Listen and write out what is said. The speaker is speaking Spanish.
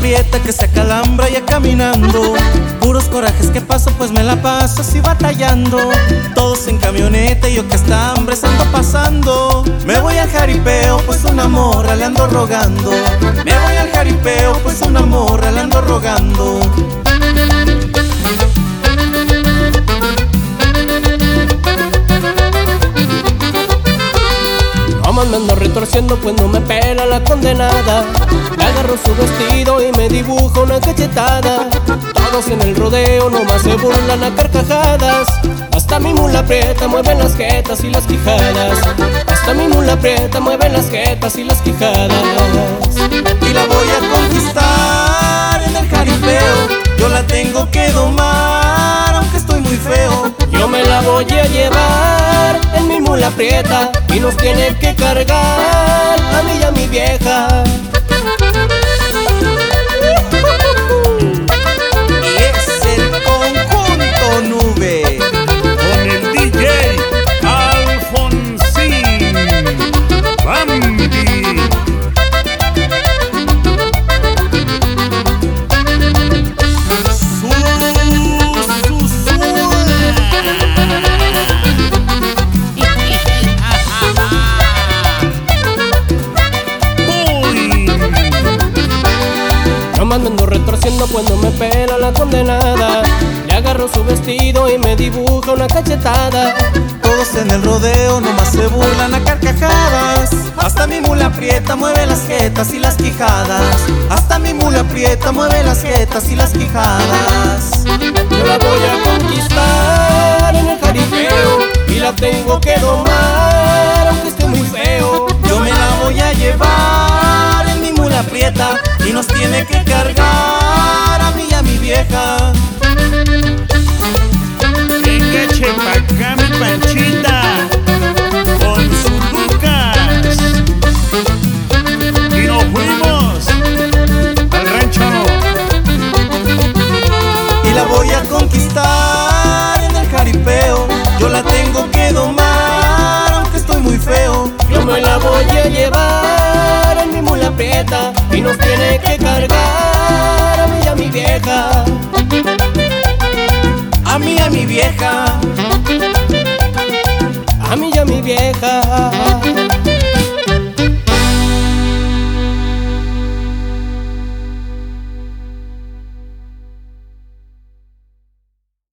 prieta que se acalambra ya caminando. Puros corajes que paso, pues me la paso así batallando. Todos en camioneta y yo que está hambre ando pasando. Me voy al jaripeo, pues una morra le ando rogando. Me voy al jaripeo, pues una morra le ando rogando. Me ando retorciendo pues no me pela la condenada. Me agarro su vestido y me dibuja una cachetada. Todos en el rodeo nomás se burlan a carcajadas. Hasta mi mula aprieta, mueven las jetas y las quijadas. Hasta mi mula aprieta, mueven las jetas y las quijadas aprieta Y nos tiene que cargar. A mí y a mi vieja condenada. Le agarro su vestido y me dibuja una cachetada. Todos en el rodeo nomás se burlan a carcajadas. Hasta mi mula aprieta, mueve las jetas y las quijadas. Hasta mi mula aprieta, mueve las jetas y las quijadas. Yo la voy a conquistar en el jaripeo Y la tengo que domar aunque esté muy feo. Yo me la voy a llevar en mi mula aprieta Y nos tiene que cargar vieja Venga, acá, mi panchita. Con su Lucas. Y nos fuimos al rancho. Y la voy a conquistar en el jaripeo Yo la tengo que domar aunque estoy muy feo Yo me la voy a llevar en mi mula aprieta Y nos tiene que cargar A mí, a mi vieja A mí a mi vieja